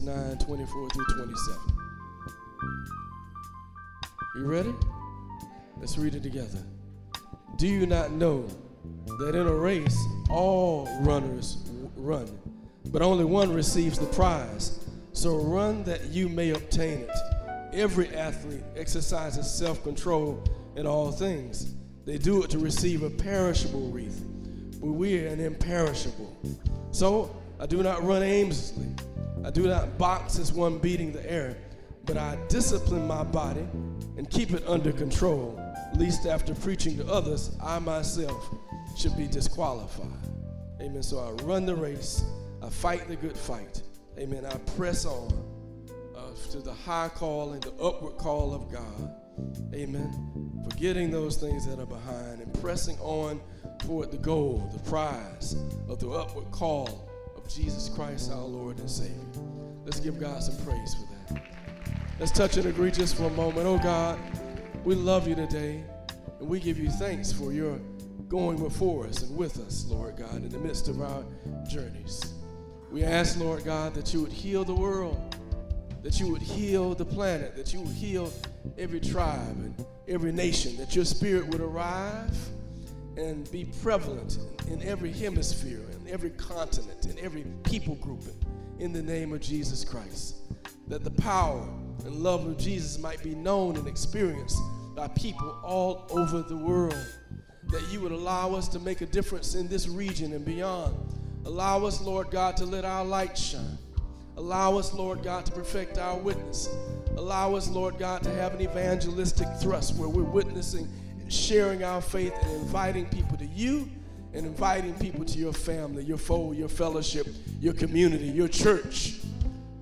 Corinthians 9 24 through 27. You ready? Let's read it together. Do you not know that in a race all runners run, but only one receives the prize? So run that you may obtain it. Every athlete exercises self control in all things. They do it to receive a perishable wreath, but we are an imperishable. So I do not run aimlessly. I do not box as one beating the air, but I discipline my body and keep it under control, lest after preaching to others, I myself should be disqualified. Amen. So I run the race, I fight the good fight. Amen. I press on uh, to the high call and the upward call of God. Amen. Forgetting those things that are behind and pressing on toward the goal, the prize of the upward call Jesus Christ, our Lord and Savior. Let's give God some praise for that. Let's touch and agree just for a moment. Oh God, we love you today, and we give you thanks for your going before us and with us, Lord God, in the midst of our journeys. We ask, Lord God, that you would heal the world, that you would heal the planet, that you would heal every tribe and every nation, that your spirit would arrive and be prevalent in, every hemisphere, in every continent, in every people grouping, in the name of Jesus Christ. That the power and love of Jesus might be known and experienced by people all over the world. That you would allow us to make a difference in this region and beyond. Allow us, Lord God, to let our light shine. Allow us, Lord God, to perfect our witness. Allow us, Lord God, to have an evangelistic thrust where we're witnessing sharing our faith and inviting people to you and inviting people to your family, your fold, your fellowship, your community, your church.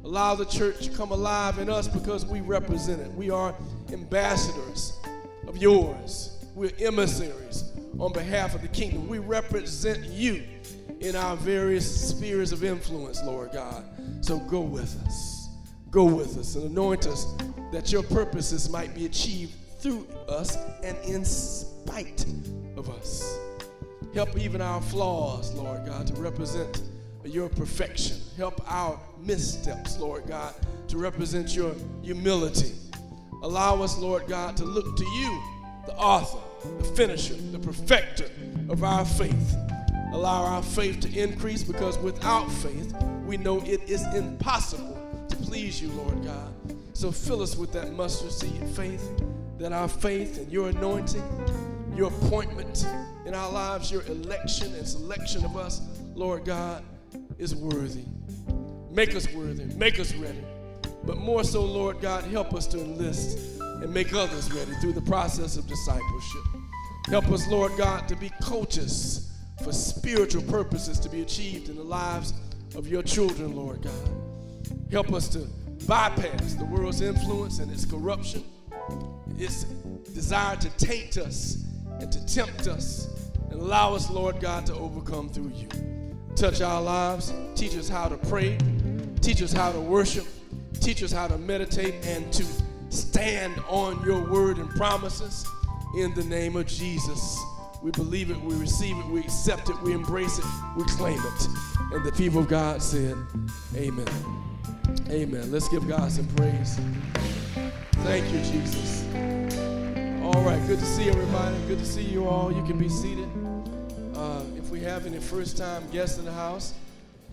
Allow the church to come alive in us because we represent it. We are ambassadors of yours. We're emissaries on behalf of the kingdom. We represent you in our various spheres of influence, Lord God. So go with us. Go with us and anoint us that your purposes might be achieved through us and in spite of us. Help even our flaws, Lord God, to represent your perfection. Help our missteps, Lord God, to represent your humility. Allow us, Lord God, to look to you, the author, the finisher, the perfecter of our faith. Allow our faith to increase because without faith, we know it is impossible to please you, Lord God. So fill us with that mustard seed faith, that our faith and your anointing, your appointment in our lives, your election and selection of us, Lord God, is worthy. Make us worthy, make us ready. But more so, Lord God, help us to enlist and make others ready through the process of discipleship. Help us, Lord God, to be coaches for spiritual purposes to be achieved in the lives of your children, Lord God. Help us to bypass the world's influence and its corruption, its desire to taint us and to tempt us, and allow us, Lord God, to overcome through you. Touch our lives, teach us how to pray, teach us how to worship, teach us how to meditate and to stand on your word and promises in the name of Jesus. We believe it, we receive it, we accept it, we embrace it, we claim it. And the people of God said, Amen. Amen. Let's give God some praise. Thank you, Jesus. All right, good to see everybody. Good to see you all. You can be seated. Uh, if we have any first time guests in the house,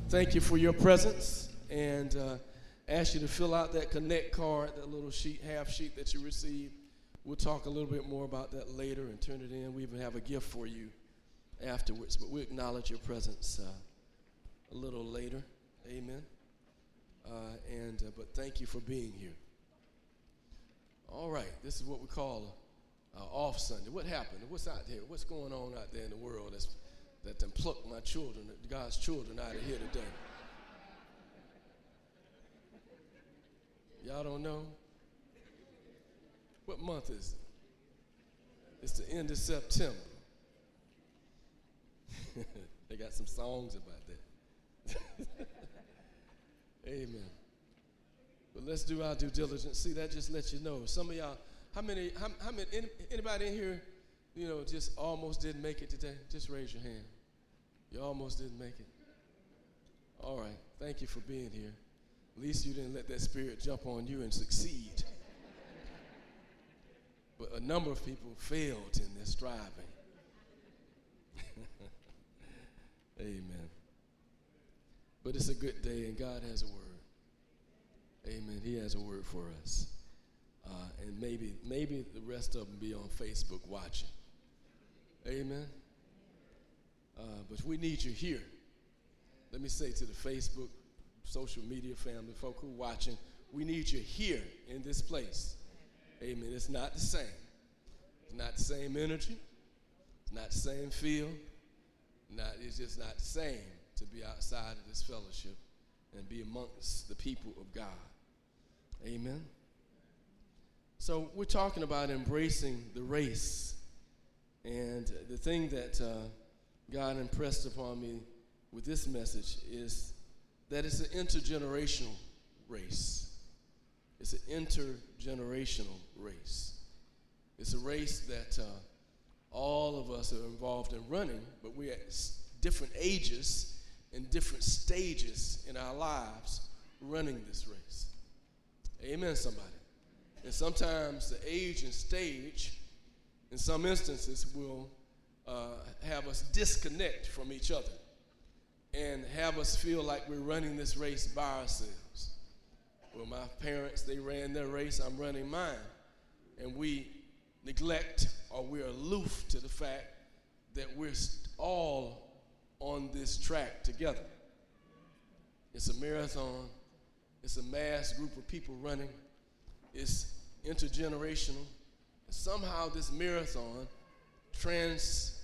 thank you for your presence. And uh, ask you to fill out that connect card, that little sheet, half sheet that you received. We'll talk a little bit more about that later and turn it in. We even have a gift for you afterwards, but we acknowledge your presence uh, a little later. Amen. Uh, and uh, but thank you for being here. All right, this is what we call uh, off Sunday. What happened? What's out there? What's going on out there in the world that's, that then plucked my children, God's children, out of here today? Y'all don't know? What month is it? It's the end of September. they got some songs about that. Amen. But let's do our due diligence. See, that just lets you know. Some of y'all, how many, how, how many, anybody in here, you know, just almost didn't make it today? Just raise your hand. You almost didn't make it. All right. Thank you for being here. At least you didn't let that spirit jump on you and succeed. but a number of people failed in their striving. Amen. But it's a good day, and God has a word. Amen. He has a word for us. Uh, and maybe, maybe the rest of them be on Facebook watching. Amen. Uh, but we need you here. Let me say to the Facebook, social media family, folk who are watching, we need you here in this place. Amen. It's not the same. It's not the same energy. It's not the same feel. Not, it's just not the same to be outside of this fellowship and be amongst the people of God. Amen. So we're talking about embracing the race. And the thing that uh, God impressed upon me with this message is that it's an intergenerational race. It's an intergenerational race. It's a race that uh, all of us are involved in running, but we're at different ages and different stages in our lives running this race. Amen, somebody. And sometimes the age and stage, in some instances, will uh, have us disconnect from each other and have us feel like we're running this race by ourselves. Well, my parents, they ran their race, I'm running mine. And we neglect or we're aloof to the fact that we're all on this track together. It's a marathon, it's a mass group of people running, it's intergenerational. Somehow, this marathon trans,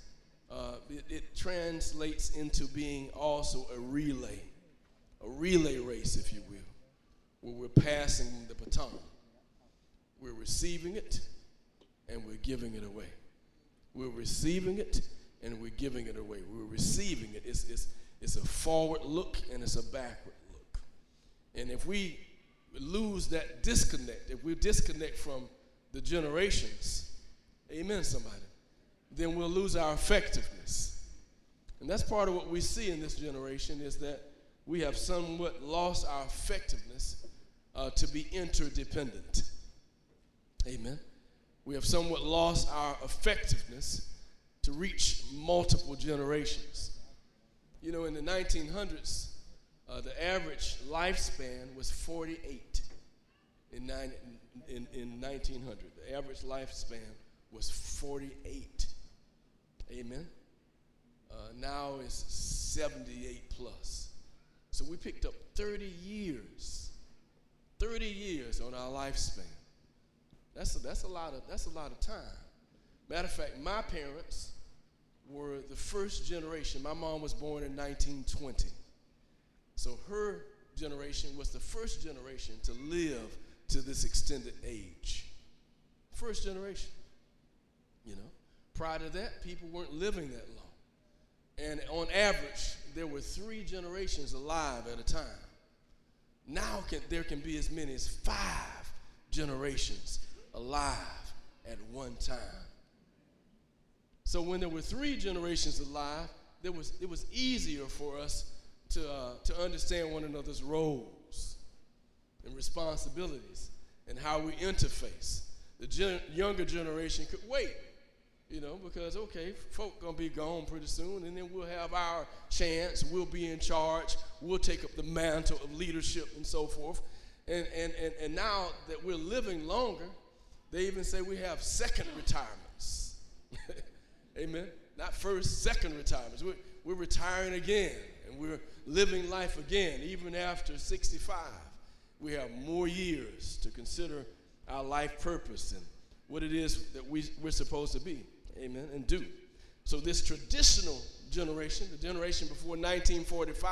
uh, it, it translates into being also a relay, a relay race, if you will, where we're passing the baton. We're receiving it and we're giving it away. We're receiving it and we're giving it away. We're receiving it. It's, it's, it's a forward look and it's a backward. And if we lose that disconnect, if we disconnect from the generations, amen, somebody, then we'll lose our effectiveness. And that's part of what we see in this generation is that we have somewhat lost our effectiveness uh, to be interdependent. Amen. We have somewhat lost our effectiveness to reach multiple generations. You know, in the 1900s, uh, the average lifespan was 48 in, nine, in, in 1900. The average lifespan was 48. Amen. Uh, now it's 78 plus. So we picked up 30 years, 30 years on our lifespan. That's a, that's a lot of that's a lot of time. Matter of fact, my parents were the first generation. My mom was born in 1920. So her generation was the first generation to live to this extended age. First generation. You know, prior to that, people weren't living that long. And on average, there were three generations alive at a time. Now can, there can be as many as five generations alive at one time. So when there were three generations alive, there was, it was easier for us to, uh, to understand one another's roles and responsibilities and how we interface. The gen- younger generation could wait, you know, because, okay, folk gonna be gone pretty soon, and then we'll have our chance, we'll be in charge, we'll take up the mantle of leadership and so forth. And, and, and, and now that we're living longer, they even say we have second retirements. Amen. Not first, second retirements. We're, we're retiring again and we're living life again, even after 65. We have more years to consider our life purpose and what it is that we, we're supposed to be. Amen. And do. So, this traditional generation, the generation before 1945,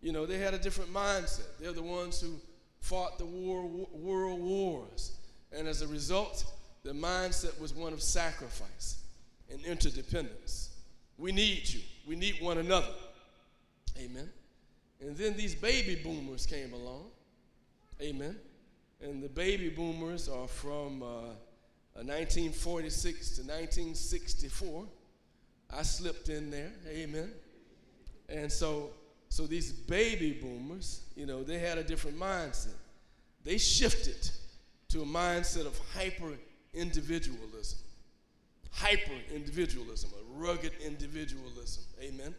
you know, they had a different mindset. They're the ones who fought the war, world wars. And as a result, the mindset was one of sacrifice and interdependence. We need you, we need one another. Amen. And then these baby boomers came along. Amen. And the baby boomers are from uh, 1946 to 1964. I slipped in there. Amen. And so so these baby boomers, you know, they had a different mindset. They shifted to a mindset of hyper individualism. Hyper individualism, a rugged individualism. Amen.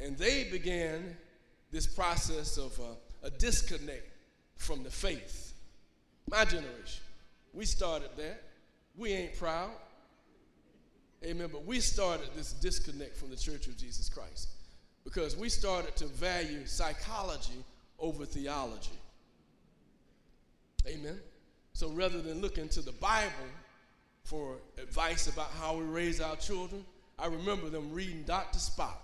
And they began this process of uh, a disconnect from the faith. My generation, we started that. We ain't proud. Amen. But we started this disconnect from the Church of Jesus Christ because we started to value psychology over theology. Amen. So rather than looking to the Bible for advice about how we raise our children, I remember them reading Dr. Spock.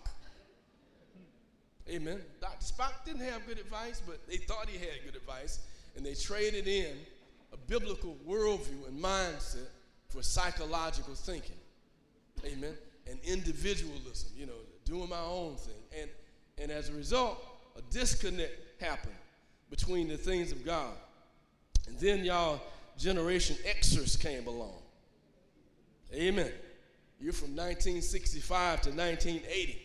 Amen. Dr. Spock didn't have good advice, but they thought he had good advice, and they traded in a biblical worldview and mindset for psychological thinking. Amen. And individualism, you know, doing my own thing. And, and as a result, a disconnect happened between the things of God. And then y'all, Generation Xers came along. Amen. You're from 1965 to 1980.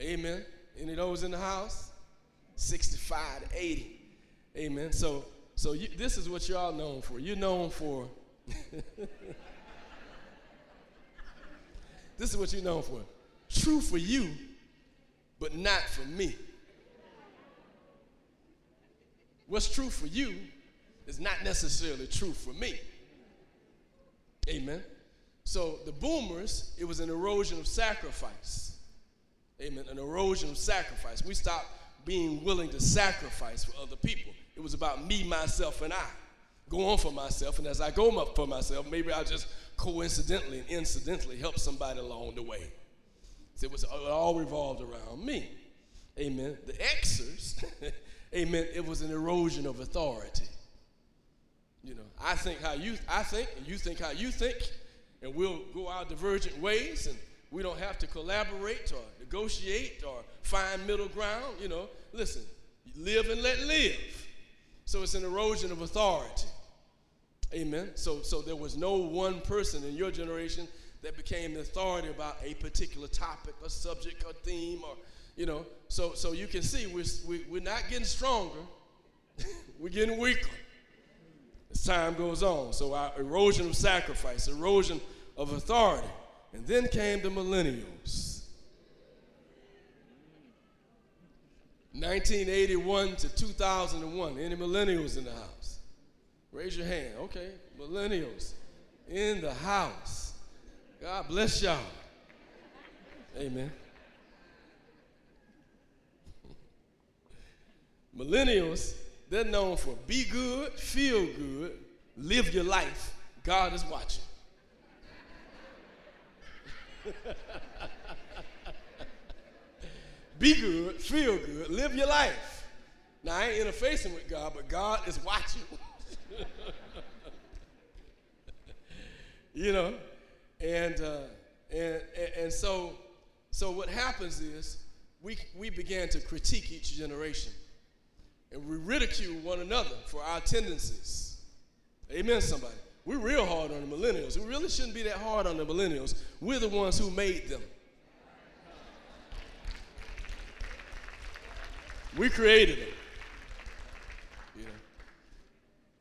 Amen. Any of those in the house? 65 to 80. Amen. So, so you, this is what y'all known for. You're known for. this is what you're known for. True for you, but not for me. What's true for you is not necessarily true for me. Amen. So the boomers, it was an erosion of sacrifice. Amen. An erosion of sacrifice. We stopped being willing to sacrifice for other people. It was about me, myself, and I. Go on for myself, and as I go up for myself, maybe I'll just coincidentally and incidentally help somebody along the way. So it was it all revolved around me. Amen. The Xers, amen, it was an erosion of authority. You know, I think how you I think, and you think how you think, and we'll go our divergent ways, and we don't have to collaborate or negotiate or find middle ground. You know, listen, live and let live. So it's an erosion of authority. Amen. So, so there was no one person in your generation that became the authority about a particular topic or subject or theme or, you know. So, so you can see we're, we, we're not getting stronger, we're getting weaker as time goes on. So our erosion of sacrifice, erosion of authority. And then came the millennials. 1981 to 2001. Any millennials in the house? Raise your hand. Okay, millennials in the house. God bless y'all. Amen. Millennials they're known for be good, feel good, live your life. God is watching. be good, feel good, live your life. Now, I ain't interfacing with God, but God is watching. you know, and, uh, and, and, and so, so what happens is we, we began to critique each generation and we ridicule one another for our tendencies. Amen, somebody. We're real hard on the millennials. We really shouldn't be that hard on the millennials. We're the ones who made them. We created them. You know,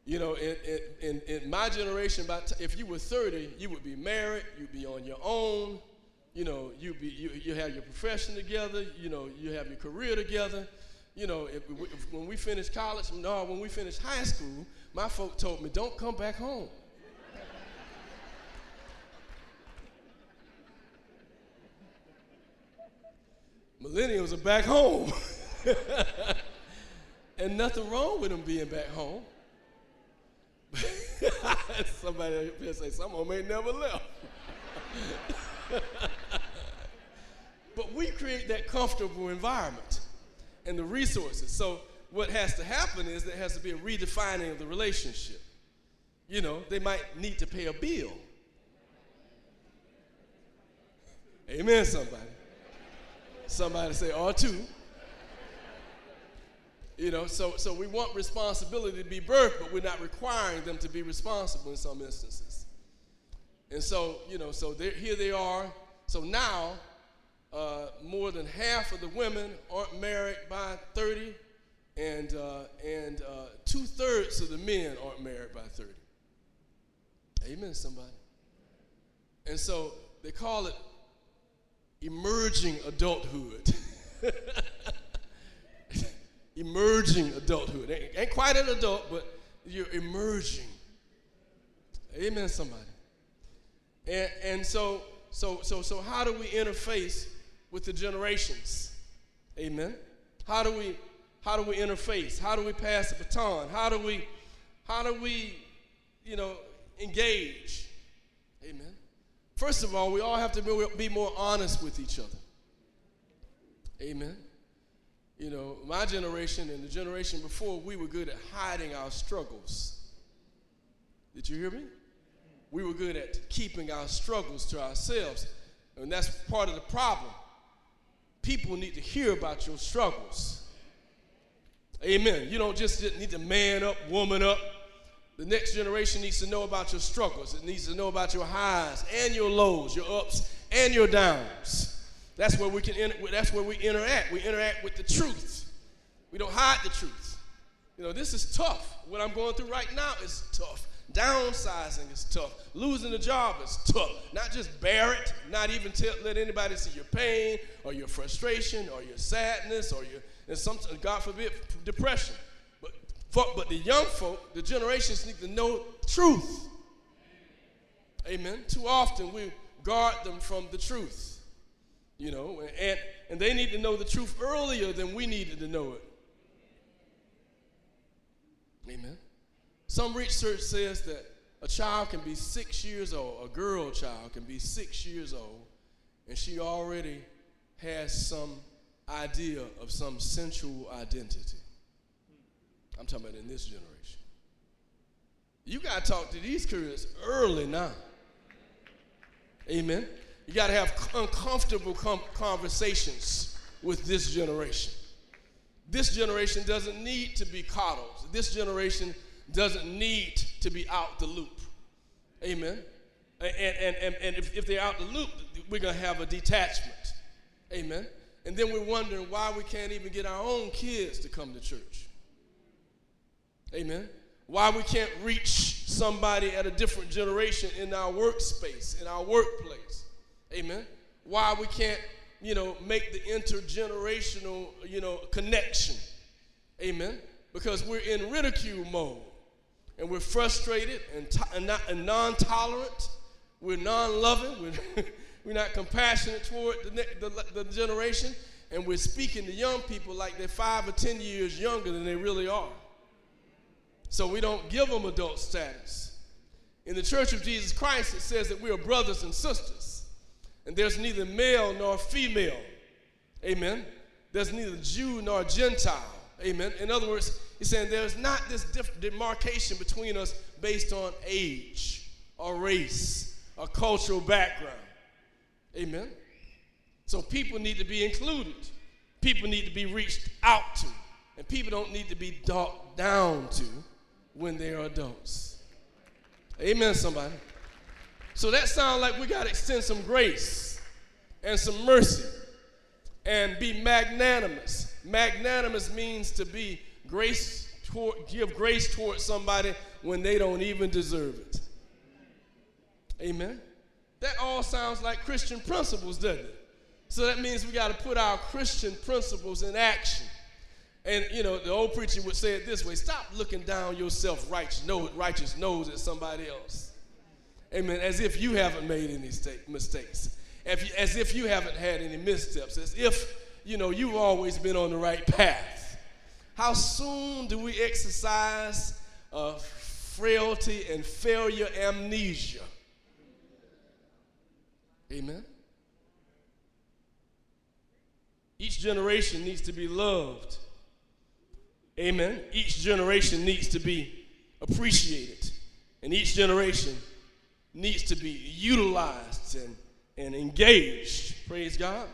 you know in, in, in my generation, about if you were 30, you would be married, you'd be on your own, you know, you'd be you, you have your profession together, you know, you have your career together, you know, if, if, when we finished college, no, when we finished high school, my folk told me, don't come back home. Millennials are back home. and nothing wrong with them being back home. Somebody here say, some of them ain't never left. but we create that comfortable environment and the resources. So what has to happen is there has to be a redefining of the relationship. You know, they might need to pay a bill. Amen, somebody. Somebody say, or two. You know, so, so we want responsibility to be birthed, but we're not requiring them to be responsible in some instances. And so, you know, so here they are. So now uh, more than half of the women aren't married by 30, and, uh, and uh, two thirds of the men aren't married by 30. Amen, somebody. And so they call it emerging adulthood. emerging adulthood. Ain't, ain't quite an adult, but you're emerging. Amen, somebody. And, and so, so, so, so, how do we interface with the generations? Amen. How do we, how do we interface? How do we pass the baton? How do we, how do we, you know, engage? Amen. First of all, we all have to be, more honest with each other. Amen. You know, my generation and the generation before, we were good at hiding our struggles. Did you hear me? we were good at keeping our struggles to ourselves. And that's part of the problem. People need to hear about your struggles. Amen. You don't just need to man up, woman up. The next generation needs to know about your struggles. It needs to know about your highs and your lows, your ups and your downs. That's where we can. That's where we interact. We interact with the truth. We don't hide the truth. You know, this is tough. What I'm going through right now is tough. Downsizing is tough. Losing a job is tough. Not just bear it, not even tell, let anybody see your pain or your frustration or your sadness or your, and some, God forbid, depression. But, for, but the young folk, the generations need to know truth. Amen. Too often we guard them from the truth. You know, and, and they need to know the truth earlier than we needed to know it. Amen. Some research says that a child can be six years old, a girl child can be six years old, and she already has some idea of some sensual identity. I'm talking about in this generation. You got to talk to these kids early now. Amen. You got to have uncomfortable com- conversations with this generation. This generation doesn't need to be coddled. This generation doesn't need to be out the loop. Amen. And, and, and, and if, if they're out the loop, we're going to have a detachment. Amen. And then we're wondering why we can't even get our own kids to come to church. Amen. Why we can't reach somebody at a different generation in our workspace, in our workplace. Amen. Why we can't, you know, make the intergenerational, you know, connection. Amen. Because we're in ridicule mode and we're frustrated and, and, not, and non-tolerant. We're non-loving. We're, we're not compassionate toward the, ne- the, the generation. And we're speaking to young people like they're five or ten years younger than they really are. So we don't give them adult status. In the Church of Jesus Christ, it says that we are brothers and sisters. And there's neither male nor female. Amen. There's neither Jew nor Gentile. Amen. In other words, He's saying there's not this demarcation between us based on age or race or cultural background. Amen. So people need to be included. People need to be reached out to. And people don't need to be talked down to when they are adults. Amen, somebody. So that sounds like we got to extend some grace and some mercy and be magnanimous. Magnanimous means to be grace toward, give grace towards somebody when they don't even deserve it. Amen. That all sounds like Christian principles, doesn't it? So that means we got to put our Christian principles in action. And you know, the old preacher would say it this way: Stop looking down your self-righteous nose, righteous nose at somebody else. Amen. As if you haven't made any mistakes, as if you haven't had any missteps, as if you know you've always been on the right path. How soon do we exercise uh, frailty and failure amnesia? Amen. Each generation needs to be loved. Amen. Each generation needs to be appreciated. And each generation needs to be utilized and, and engaged. Praise God.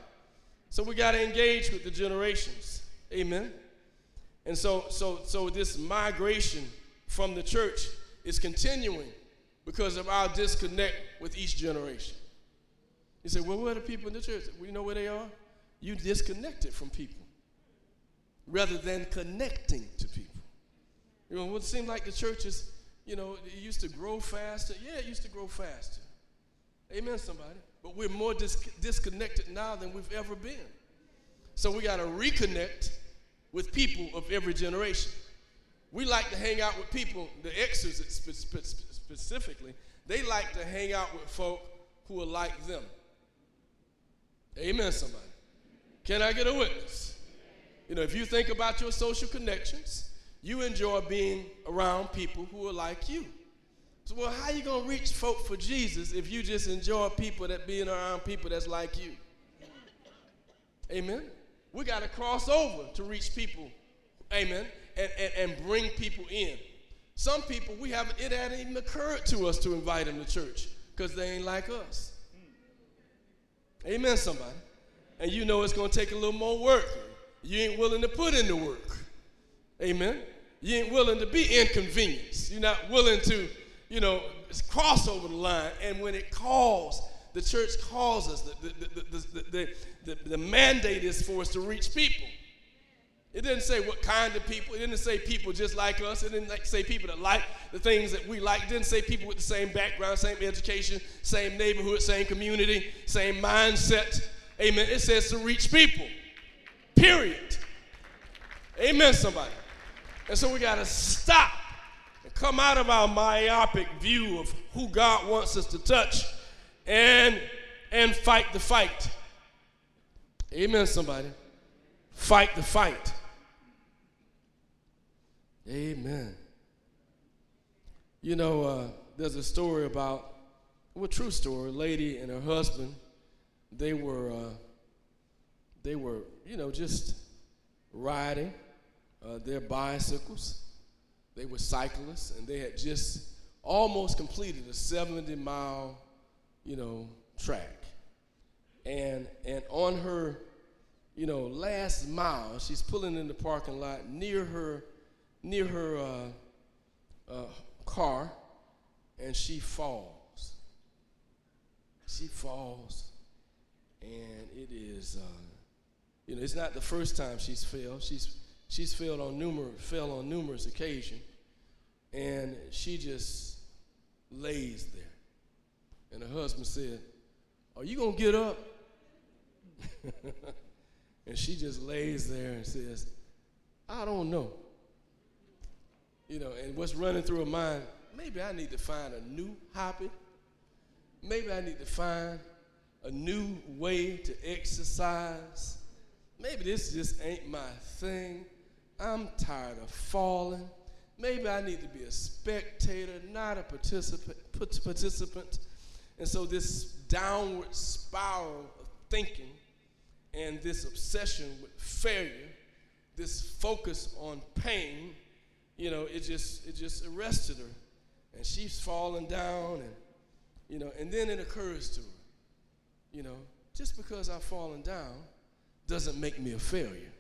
So we got to engage with the generations. Amen. And so, so, so this migration from the church is continuing because of our disconnect with each generation. You say, well, where are the people in the church? We know where they are. You disconnected from people rather than connecting to people. You know, it seemed like the churches, you know, it used to grow faster. Yeah, it used to grow faster. Amen, somebody. But we're more dis- disconnected now than we've ever been. So we got to reconnect with people of every generation. We like to hang out with people, the Xers specifically, they like to hang out with folk who are like them. Amen, somebody. Can I get a witness? You know, if you think about your social connections, you enjoy being around people who are like you. So, well, how you gonna reach folk for Jesus if you just enjoy people that being around people that's like you? Amen. We got to cross over to reach people. Amen. And, and, and bring people in. Some people we haven't it hadn't even occurred to us to invite them to church because they ain't like us. Amen, somebody. And you know it's going to take a little more work. You ain't willing to put in the work. Amen. You ain't willing to be inconvenienced. You're not willing to, you know, cross over the line. And when it calls, the church calls us. The, the, the, the, the The mandate is for us to reach people. It didn't say what kind of people. It didn't say people just like us. It didn't say people that like the things that we like. It didn't say people with the same background, same education, same neighborhood, same community, same mindset. Amen. It says to reach people. Period. Amen, somebody. And so we got to stop and come out of our myopic view of who God wants us to touch and and fight the fight. Amen, somebody. Fight the fight. Amen. You know, uh, there's a story about, well, true story, a lady and her husband, they were, uh, they were, you know, just riding uh, their bicycles. They were cyclists, and they had just almost completed a 70 mile, you know, track. And, and on her, you know, last mile, she's pulling in the parking lot near her near her uh, uh, car and she falls. She falls, and it is, uh, you know, it's not the first time she's failed. She's she's failed on numerous fell on numerous occasions, and she just lays there. And her husband said, "Are you gonna get up?" and she just lays there and says, "I don't know." You know, and what's running through her mind, maybe I need to find a new hobby. Maybe I need to find a new way to exercise. Maybe this just ain't my thing. I'm tired of falling. Maybe I need to be a spectator, not a participant. participant. And so this downward spiral of thinking and this obsession with failure, this focus on pain, you know, it just it just arrested her. And she's falling down and you know, and then it occurs to her, you know, just because I've fallen down doesn't make me a failure.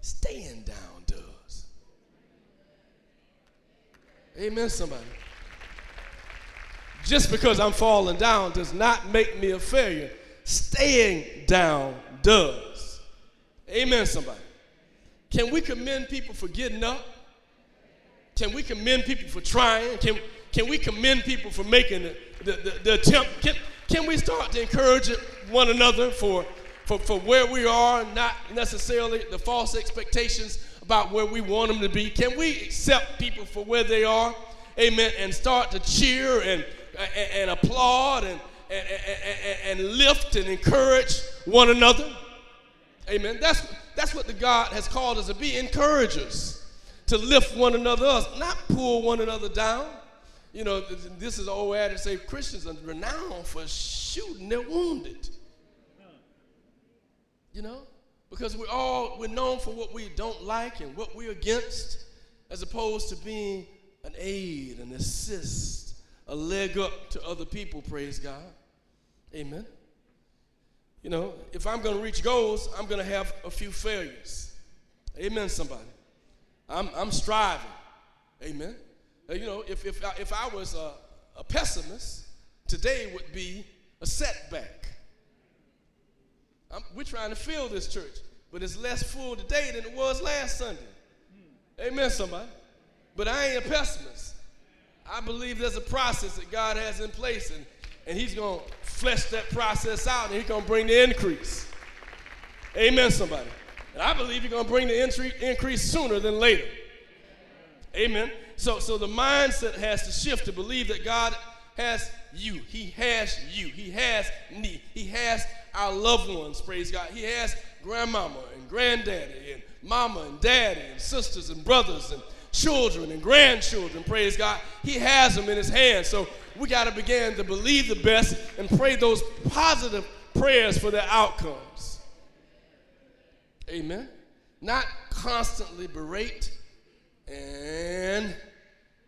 Staying down does. Amen, somebody. Just because I'm falling down does not make me a failure. Staying down does. Amen, somebody. Can we commend people for getting up? Can we commend people for trying? Can, can we commend people for making the, the, the, the attempt? Can, can we start to encourage one another for, for, for where we are, not necessarily the false expectations about where we want them to be? Can we accept people for where they are? Amen. And start to cheer and, and, and applaud and, and, and, and lift and encourage one another? Amen. That's, that's what the God has called us to be encouragers, to lift one another up, not pull one another down. You know, this is old adage say Christians are renowned for shooting their wounded. You know? Because we're all we're known for what we don't like and what we're against, as opposed to being an aid, an assist, a leg up to other people, praise God. Amen. You know, if I'm going to reach goals, I'm going to have a few failures. Amen, somebody. I'm, I'm striving. Amen. Uh, you know, if, if, I, if I was a, a pessimist, today would be a setback. I'm, we're trying to fill this church, but it's less full today than it was last Sunday. Amen, somebody. But I ain't a pessimist. I believe there's a process that God has in place, and, and He's going to flesh that process out, and He's going to bring the increase. Amen, somebody. And I believe He's going to bring the increase sooner than later. Amen. So, so the mindset has to shift to believe that God has you. He has you. He has me. He has our loved ones, praise God. He has grandmama and granddaddy and mama and daddy and sisters and brothers and children and grandchildren, praise God. He has them in his hands. So we got to begin to believe the best and pray those positive prayers for their outcomes. Amen. Not constantly berate and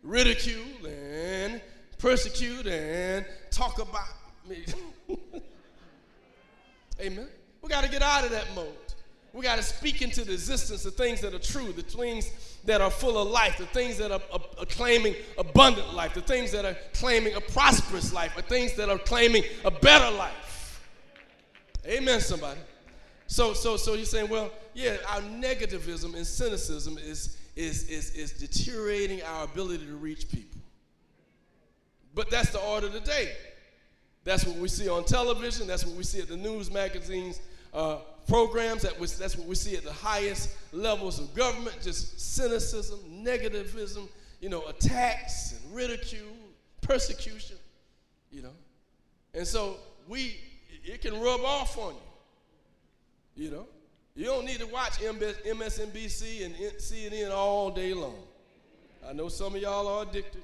ridicule and persecute and talk about me. Amen. We got to get out of that mode. We got to speak into the existence the things that are true, the things that are full of life, the things that are, are, are, claiming abundant life, the things that are claiming a prosperous life, the things that are claiming a better life. Amen, somebody. So, so, so you're saying, well, yeah, our negativism and cynicism is, is, is, is deteriorating our ability to reach people. But that's the order of the day. That's what we see on television. That's what we see at the news magazines uh, programs. That that's what we see at the highest levels of government. Just cynicism, negativism, you know, attacks and ridicule, persecution, you know. And so we, it can rub off on you, you know. You don't need to watch MSNBC and CNN all day long. I know some of y'all are addicted.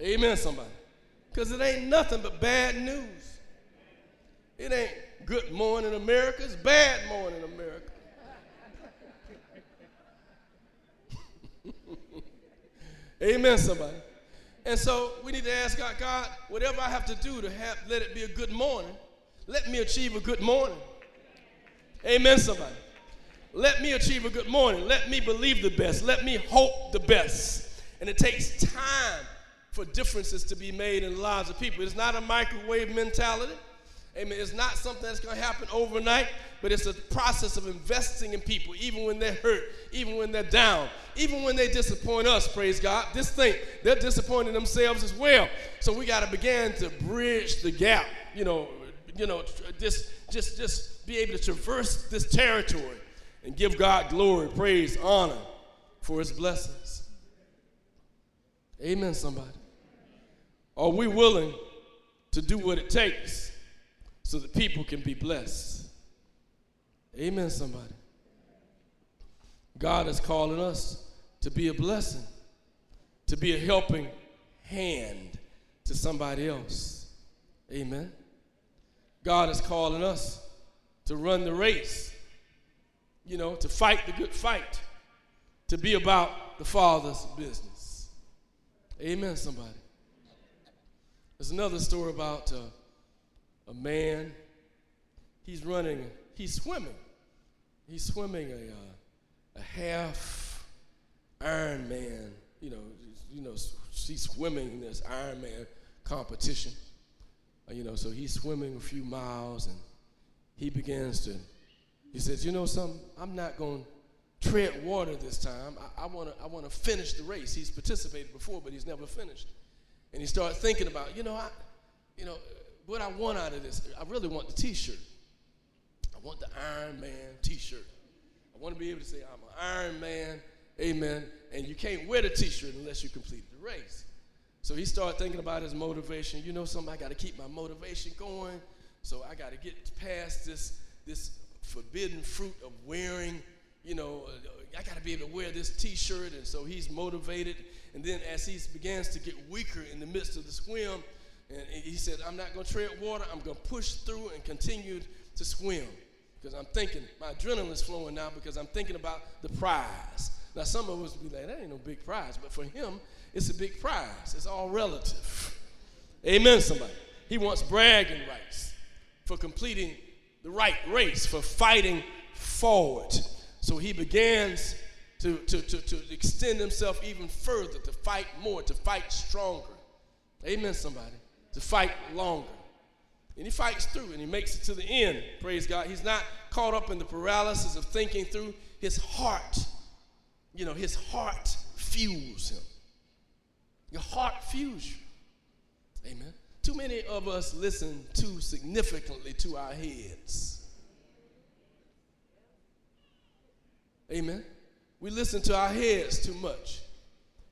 Amen, somebody. Because it ain't nothing but bad news. It ain't good morning America, it's bad morning America. Amen, somebody. And so we need to ask God, God, whatever I have to do to have, let it be a good morning, let me achieve a good morning. Amen, somebody. Let me achieve a good morning. Let me believe the best. Let me hope the best. And it takes time for differences to be made in the lives of people. It's not a microwave mentality. Amen. It's not something that's going to happen overnight, but it's a process of investing in people, even when they're hurt, even when they're down, even when they disappoint us, praise God. This thing, they're disappointing themselves as well. So we got to begin to bridge the gap, you know, you know, just, just, just be able to traverse this territory and give God glory, praise, honor for his blessings. Amen, somebody. Are we willing to do what it takes so that people can be blessed? Amen, somebody. God is calling us to be a blessing, to be a helping hand to somebody else. Amen. God is calling us to run the race, you know, to fight the good fight, to be about the Father's business. Amen, somebody. There's another story about uh, a man. He's running, he's swimming. He's swimming a, uh, a half Ironman. You know, you know, she's swimming in this Ironman competition. Uh, you know, so he's swimming a few miles and he begins to, he says, you know something, I'm not going to tread water this time. I, I want to I wanna finish the race. He's participated before, but he's never finished. And he started thinking about, you know, I, you know, what I want out of this. I really want the t-shirt. I want the Iron Man t-shirt. I want to be able to say, I'm an Iron Man, amen. And you can't wear the t-shirt unless you completed the race. So he started thinking about his motivation. You know something, I got to keep my motivation going. So I got to get past this, this forbidden fruit of wearing, you know, uh, I got to be able to wear this t-shirt. And so he's motivated. And then as he begins to get weaker in the midst of the swim, and he said, I'm not going to tread water. I'm going to push through and continue to swim. Because I'm thinking, my adrenaline is flowing now because I'm thinking about the prize. Now, some of us be like, that ain't no big prize. But for him, it's a big prize. It's all relative. Amen, somebody. He wants bragging rights for completing the right race, for fighting forward. So he begins to, to, to, to extend himself even further, to fight more, to fight stronger. Amen, somebody. to fight longer. And he fights through and he makes it to the end. Praise God. He's not caught up in the paralysis of thinking through. His heart, you know, his heart fuels him. Your heart fuels you. Amen. Too many of us listen too significantly to our heads. Amen. We listen to our heads too much.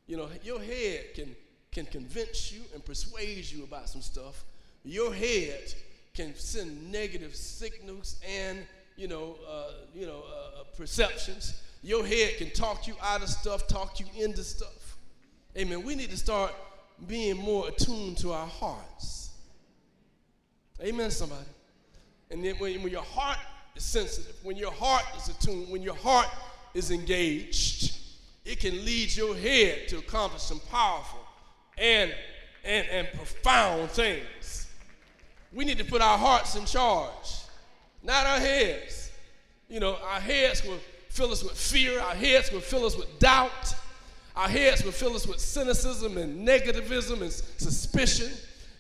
You know, your head can, can convince you and persuade you about some stuff. Your head can send negative signals and, you know, uh, you know, uh, perceptions. Your head can talk you out of stuff, talk you into stuff. Amen. We need to start being more attuned to our hearts. Amen, somebody. And then when, when your heart is sensitive, when your heart is attuned, when your heart is engaged, it can lead your head to accomplish some powerful and, and, and profound things. We need to put our hearts in charge, not our heads. You know, our heads will fill us with fear, our heads will fill us with doubt, our heads will fill us with cynicism and negativism and suspicion.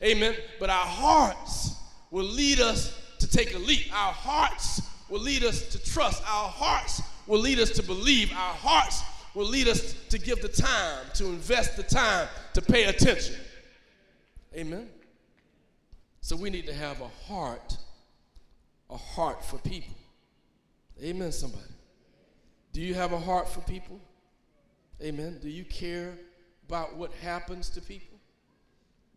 Amen. But our hearts will lead us to take a leap. Our hearts will lead us to trust. Our hearts will lead us to believe. Our hearts will lead us to give the time, to invest the time, to pay attention. Amen. So we need to have a heart, a heart for people. Amen, somebody. Do you have a heart for people? Amen. Do you care about what happens to people?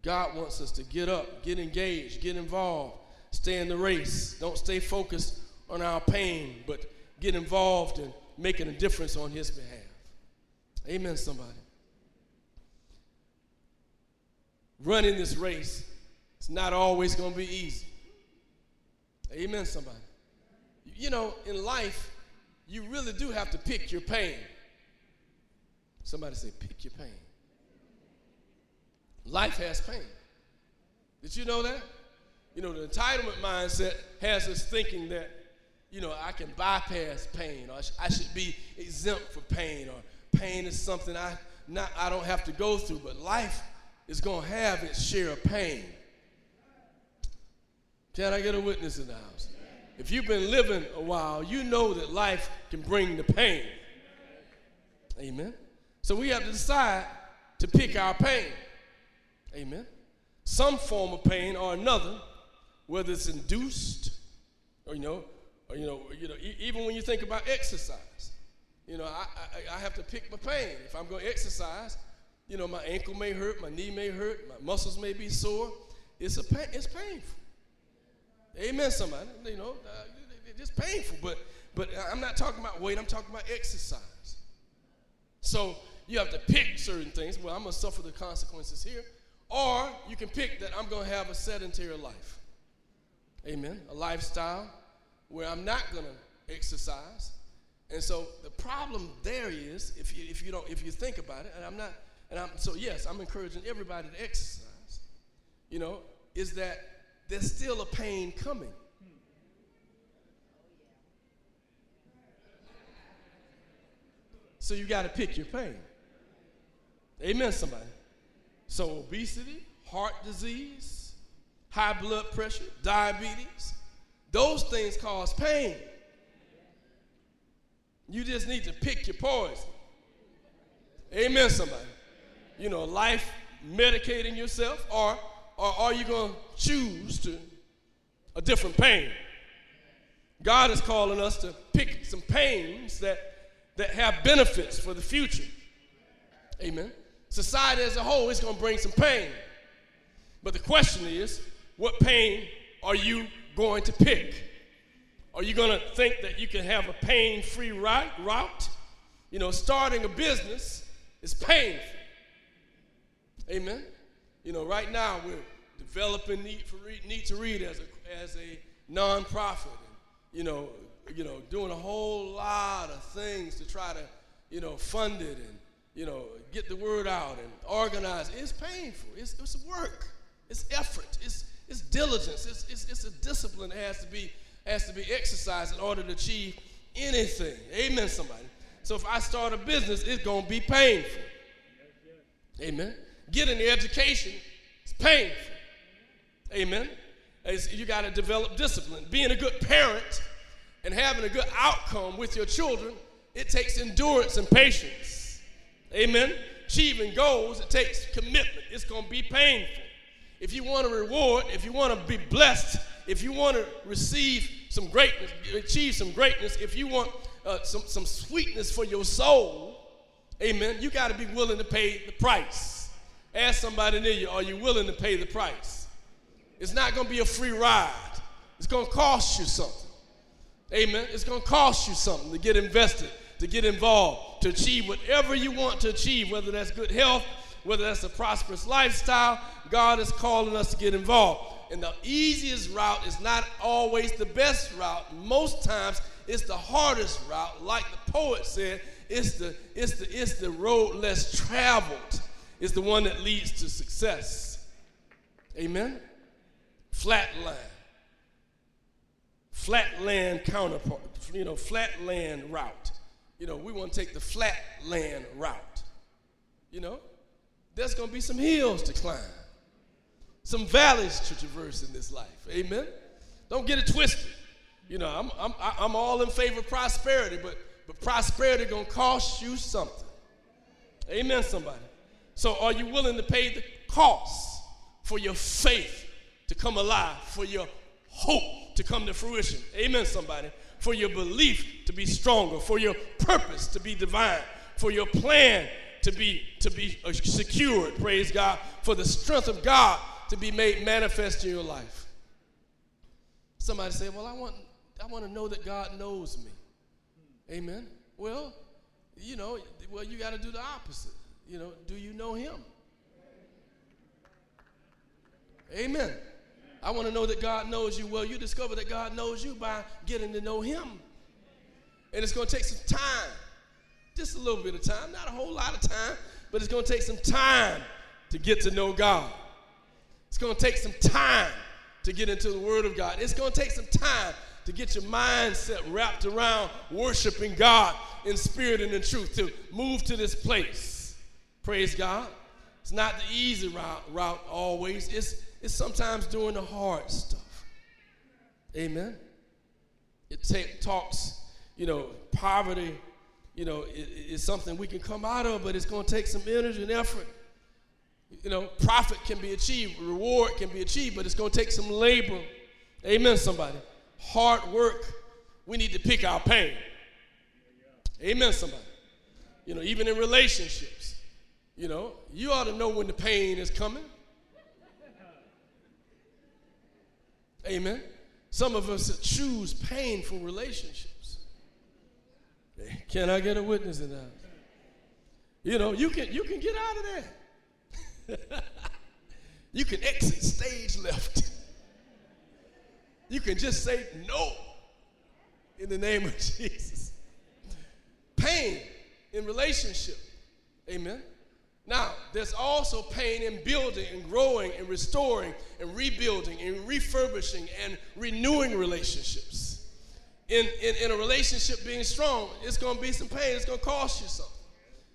God wants us to get up, get engaged, get involved, stay in the race. Don't stay focused on our pain, but get involved in making a difference on His behalf. Amen, somebody. Running this race is not always going to be easy. Amen, somebody. You know, in life, you really do have to pick your pain. Somebody say, pick your pain. Life has pain. Did you know that? You know, the entitlement mindset has us thinking that, you know, I can bypass pain or I should be exempt from pain or pain is something I, not, I don't have to go through, but life is to have its share of pain. Can I get a witness in the house? If you've been living a while, you know that life can bring the pain. Amen. So we have to decide to pick our pain. Amen. Some form of pain or another, whether it's induced or you know, you know, you know, e- even when you think about exercise, you know, I, I, I have to pick my pain. If I'm going to exercise, you know, my ankle may hurt, my knee may hurt, my muscles may be sore. It's a pain, it's painful. Amen, somebody. You know, uh, it's painful, but but I'm not talking about weight. I'm talking about exercise. So you have to pick certain things. Well, I'm going to suffer the consequences here. Or you can pick that I'm going to have a sedentary life. Amen. A lifestyle where I'm not going to exercise. And so the problem there is, if you, if you don't, if you think about it, and I'm not, and I'm, so yes, I'm encouraging everybody to exercise, you know, is that there's still a pain coming. So you got to pick your pain. Amen, somebody. So, obesity, heart disease, high blood pressure, diabetes, those things cause pain. You just need to pick your poison. Amen, somebody. You know, life medicating yourself, or, or are you going to choose to a different pain? God is calling us to pick some pains that, that have benefits for the future. Amen society as a whole is going to bring some pain. But the question is, what pain are you going to pick? Are you going to think that you can have a pain free route? You know, starting a business is painful. Amen. You know, right now we're developing Need, for read, need to Read as a, as a nonprofit. And, you know, you know, doing a whole lot of things to try to, you know, fund it and you know, get the word out and organize. It's painful. It's, it's work. It's effort. It's, it's diligence. It's, it's, it's a discipline that has to be has to be exercised in order to achieve anything. Amen, somebody. So if I start a business, it's going to be painful. Amen. Getting the education is painful. Amen. You got to develop discipline. Being a good parent and having a good outcome with your children, it takes endurance and patience. Amen. Achieving goals, it takes commitment. It's going to be painful. If you want a reward, if you want to be blessed, if you want to receive some greatness, achieve some greatness, if you want uh, some, some sweetness for your soul, amen, you got to be willing to pay the price. Ask somebody near you, are you willing to pay the price? It's not going to be a free ride. It's going to cost you something. Amen. It's going to cost you something to get invested, to get involved, to achieve whatever you want to achieve, whether that's good health, whether that's a prosperous lifestyle. God is calling us to get involved. And the easiest route is not always the best route. Most times it's the hardest route. Like the poet said, it's the, it's the, it's the road less traveled. It's the one that leads to success. Amen? Flatland flatland counterpart, you know, flatland route. You know, we want to take the flatland route. You know, there's going to be some hills to climb, some valleys to traverse in this life. Amen. Don't get it twisted. You know, I'm, I'm, I'm all in favor of prosperity, but, but prosperity going to cost you something. Amen, somebody. So are you willing to pay the cost for your faith to come alive, for your hope to come to fruition. Amen, somebody. For your belief to be stronger, for your purpose to be divine, for your plan to be to be secured. Praise God. For the strength of God to be made manifest in your life. Somebody say, "Well, I want I want to know that God knows me." Amen. Well, you know, well you got to do the opposite. You know, do you know him? Amen. I want to know that God knows you. Well, you discover that God knows you by getting to know Him. And it's going to take some time, just a little bit of time, not a whole lot of time, but it's going to take some time to get to know God. It's going to take some time to get into the Word of God. It's going to take some time to get your mindset wrapped around worshiping God in spirit and in truth, to move to this place. Praise God. It's not the easy route, route always. It's it's sometimes doing the hard stuff. Amen. It take, talks, you know, poverty, you know, it, it's something we can come out of, but it's going to take some energy and effort. You know, profit can be achieved, reward can be achieved, but it's going to take some labor. Amen, somebody. Hard work. We need to pick our pain. Amen, somebody. You know, even in relationships, you know, you ought to know when the pain is coming. Amen. Some of us choose painful relationships. Can I get a witness in that? You know, you can you can get out of there. you can exit stage left. You can just say no in the name of Jesus. Pain in relationship. Amen. Now, there's also pain in building and growing and restoring and rebuilding and refurbishing and renewing relationships. In, in, in a relationship being strong, it's going to be some pain. It's going to cost you something.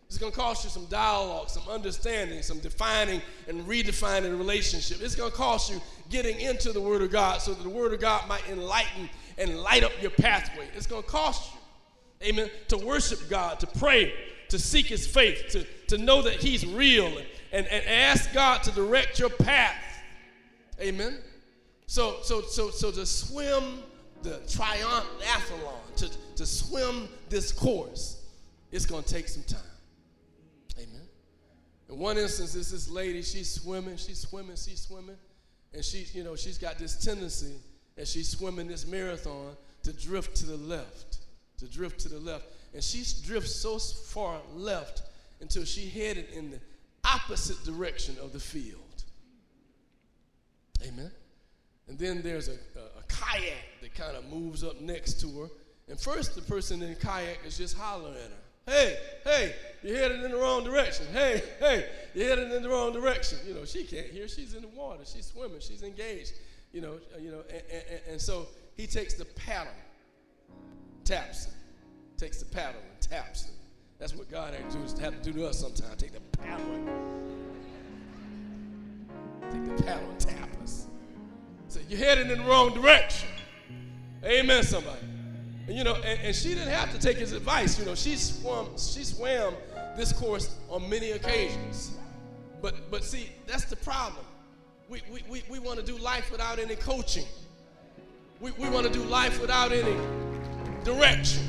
It's going to cost you some dialogue, some understanding, some defining and redefining a relationship. It's going to cost you getting into the Word of God so that the Word of God might enlighten and light up your pathway. It's going to cost you, amen, to worship God, to pray, to seek his faith, to, to know that he's real, and, and ask God to direct your path. Amen. So, so, so, so to swim the triathlon, to, to swim this course, it's going to take some time. Amen. In one instance, is this lady, she's swimming, she's swimming, she's swimming, and she's, you know, she's got this tendency as she's swimming this marathon to drift to the left, to drift to the left. And she drifts so far left until she headed in the opposite direction of the field. Amen. And then there's a, kayak that kind of moves up next to her. And first, the person in the kayak is just hollering at her. Hey, hey, you're headed in the wrong direction. Hey, hey, you're headed in the wrong direction. You know, she can't hear. She's in the water. She's swimming. She's engaged. You know, uh, you know, and, and, and so he takes the paddle, taps it, takes the paddle and taps it. That's what God had to have to do to us sometimes. Take the paddle take the paddle and tap us. You're headed in the wrong direction. Amen, somebody. And you know, and, and she didn't have to take his advice. You know, she swam, she swam this course on many occasions. But but see, that's the problem. We we, we, we want to do life without any coaching. We, we want to do life without any direction.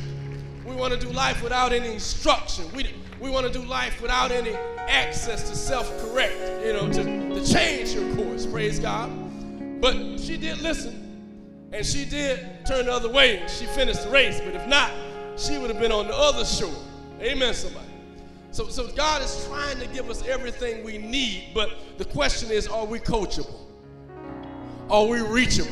We want to do life without any instruction. We, we want to do life without any access to self-correct, you know, to, to change your course, praise God. But she did listen. And she did turn the other way. She finished the race. But if not, she would have been on the other shore. Amen, somebody. So, so God is trying to give us everything we need. But the question is, are we coachable? Are we reachable?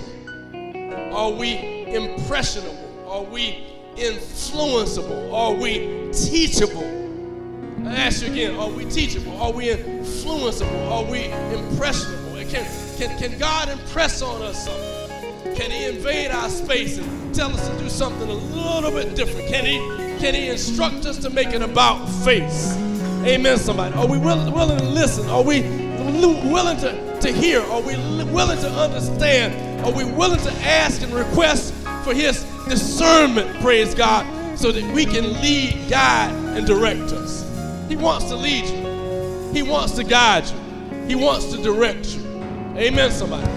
Are we impressionable? Are we influenceable? Are we teachable? I ask you again, are we teachable? Are we influenceable? Are we impressionable? It Can, can, can God impress on us something? Can he invade our space and tell us to do something a little bit different? Can he, can he instruct us to make it about face? Amen, somebody. Are we willing, willing to listen? Are we willing to, to hear? Are we willing to understand? Are we willing to ask and request for his discernment, praise God, so that we can lead, guide, and direct us? He wants to lead you. He wants to guide you. He wants to direct you. Amen, somebody.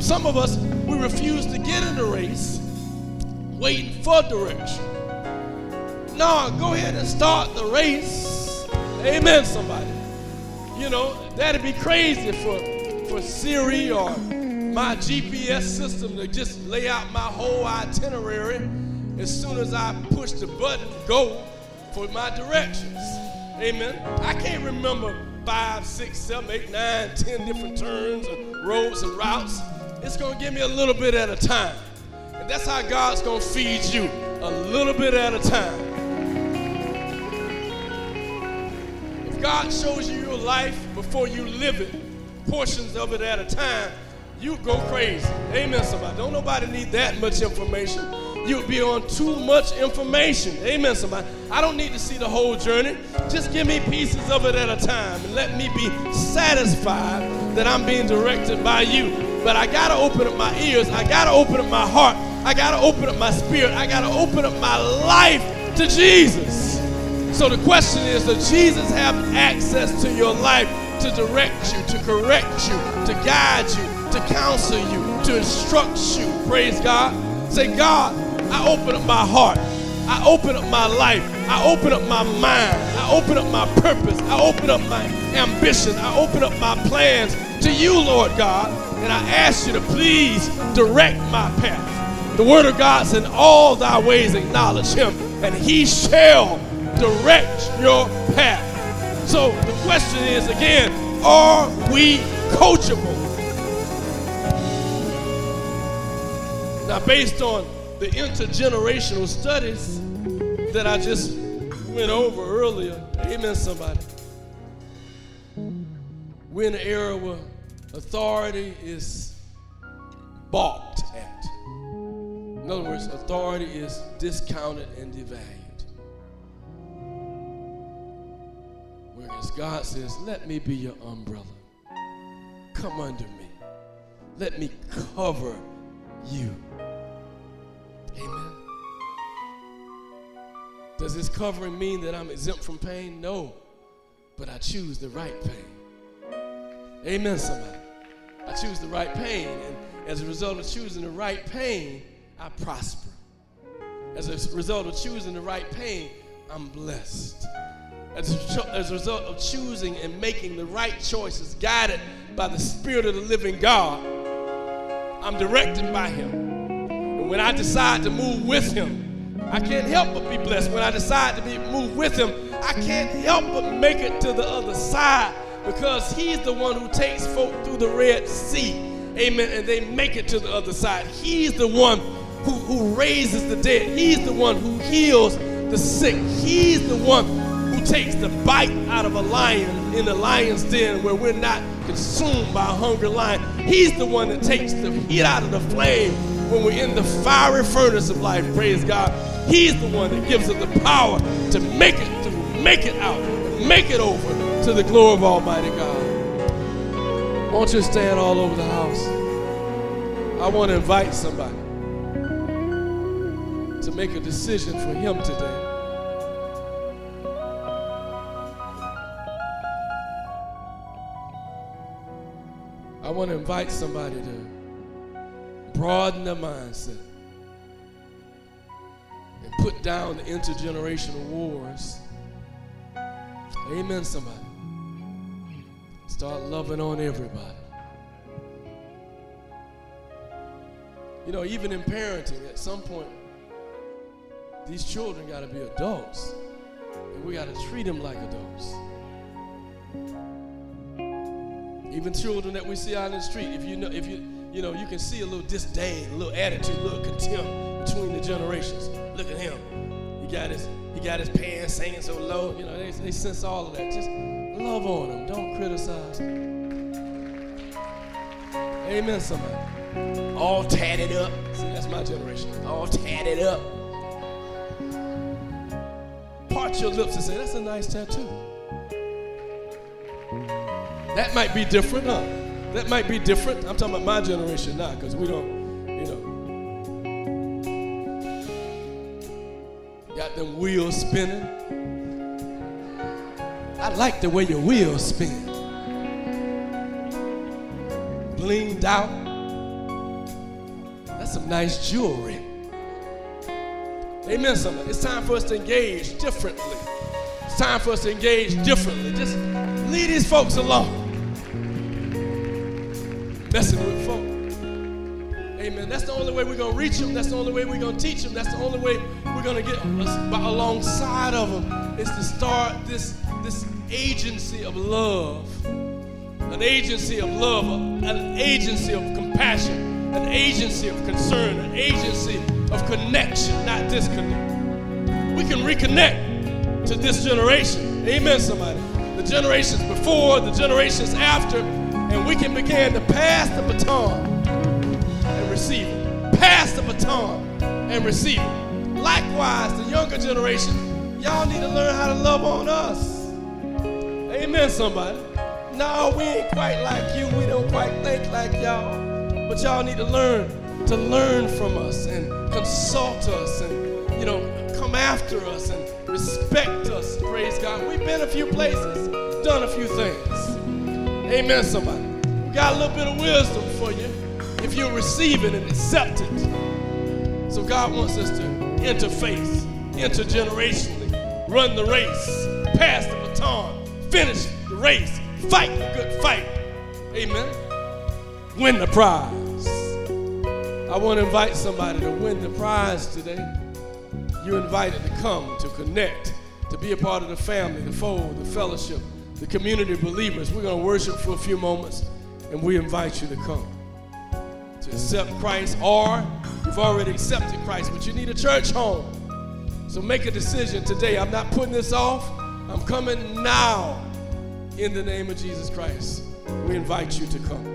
Some of us we refuse to get in the race waiting for direction. No, go ahead and start the race. Amen, somebody. You know, that'd be crazy for, for Siri or my GPS system to just lay out my whole itinerary as soon as I push the button, go for my directions. Amen. I can't remember five, six, seven, eight, nine, ten different turns and roads and routes. It's going to give me a little bit at a time. And that's how God's going to feed you a little bit at a time. If God shows you your life before you live it, portions of it at a time, you go crazy. Amen, somebody. Don't nobody need that much information. You'll be on too much information. Amen, somebody. I don't need to see the whole journey. Just give me pieces of it at a time and let me be satisfied that I'm being directed by you. But I got to open up my ears. I got to open up my heart. I got to open up my spirit. I got to open up my life to Jesus. So the question is Does Jesus have access to your life to direct you, to correct you, to guide you, to counsel you, to instruct you? Praise God. Say, God, I open up my heart. I open up my life. I open up my mind. I open up my purpose. I open up my ambition. I open up my plans to you, Lord God. And I ask you to please direct my path. The word of God says, in all thy ways acknowledge him, and he shall direct your path. So the question is again, are we coachable? Now, based on the intergenerational studies that I just went over earlier, amen, somebody. We're in an era where authority is balked at. In other words, authority is discounted and devalued. Whereas God says, Let me be your umbrella. Come under me. Let me cover you. Amen. Does this covering mean that I'm exempt from pain? No. But I choose the right pain. Amen, somebody. I choose the right pain. And as a result of choosing the right pain, I prosper. As a result of choosing the right pain, I'm blessed. As a, as a result of choosing and making the right choices, guided by the Spirit of the living God, I'm directed by Him. When I decide to move with Him, I can't help but be blessed. When I decide to be, move with Him, I can't help but make it to the other side because he's the one who takes folk through the Red Sea. Amen. And they make it to the other side. He's the one who, who raises the dead. He's the one who heals the sick. He's the one who takes the bite out of a lion in the lion's den where we're not consumed by a hungry lion. He's the one that takes the heat out of the flame when we're in the fiery furnace of life. Praise God. He's the one that gives us the power to make it, to make it out, make it over to the glory of Almighty God. Won't you stand all over the house? I want to invite somebody to make a decision for Him today. I want to invite somebody to broaden the mindset and put down the intergenerational wars. Amen, somebody. Start loving on everybody. You know, even in parenting, at some point, these children got to be adults, and we got to treat them like adults. Even children that we see out in the street, if you know, if you, you know, you can see a little disdain, a little attitude, a little contempt between the generations. Look at him. He got his, he got his pants hanging so low. You know, they, they sense all of that. Just love on them. Don't criticize. Amen, somebody. All tatted up. See, that's my generation. All tatted up. Part your lips and say, that's a nice tattoo. That might be different, huh? That might be different. I'm talking about my generation now, because we don't, you know. Got them wheels spinning. I like the way your wheels spin. Blinged out. That's some nice jewelry. Amen, somebody. It's time for us to engage differently. It's time for us to engage differently. Just leave these folks alone messing with folk. Amen. That's the only way we're going to reach them. That's the only way we're going to teach them. That's the only way we're going to get alongside of them is to start this, this agency of love. An agency of love, an agency of compassion, an agency of concern, an agency of connection, not disconnect. We can reconnect to this generation. Amen, somebody. The generations before, the generations after, and we can begin to pass the baton and receive it. Pass the baton and receive it. Likewise, the younger generation, y'all need to learn how to love on us. Amen, somebody. No, we ain't quite like you. We don't quite think like y'all. But y'all need to learn to learn from us and consult us and, you know, come after us and respect us. Praise God. We've been a few places, done a few things. Amen, somebody. We got a little bit of wisdom for you if you receive it and accept it. So God wants us to interface, intergenerationally, run the race, pass the baton, finish the race, fight the good fight. Amen. Win the prize. I want to invite somebody to win the prize today. You're invited to come, to connect, to be a part of the family, the fold, the fellowship, the community of believers. We're going to worship for a few moments, and we invite you to come to accept Christ, or you've already accepted Christ, but you need a church home. So make a decision today. I'm not putting this off. I'm coming now in the name of Jesus Christ. We invite you to come.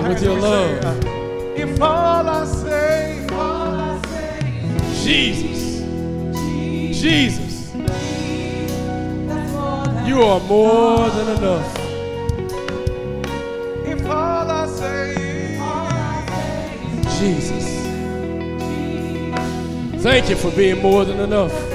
With your love. If all I say, all I say Jesus, Jesus, you are more than enough. If all I say, Jesus, thank you for being more than enough.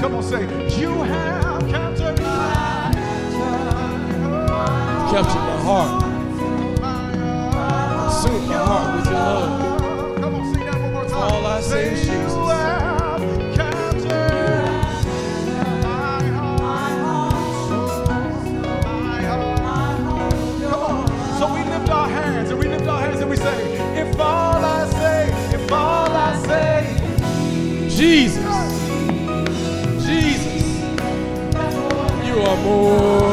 Come on, say. You have captured my Captured my heart. my my heart with your love. Come on, sing that one more time. All I say is You You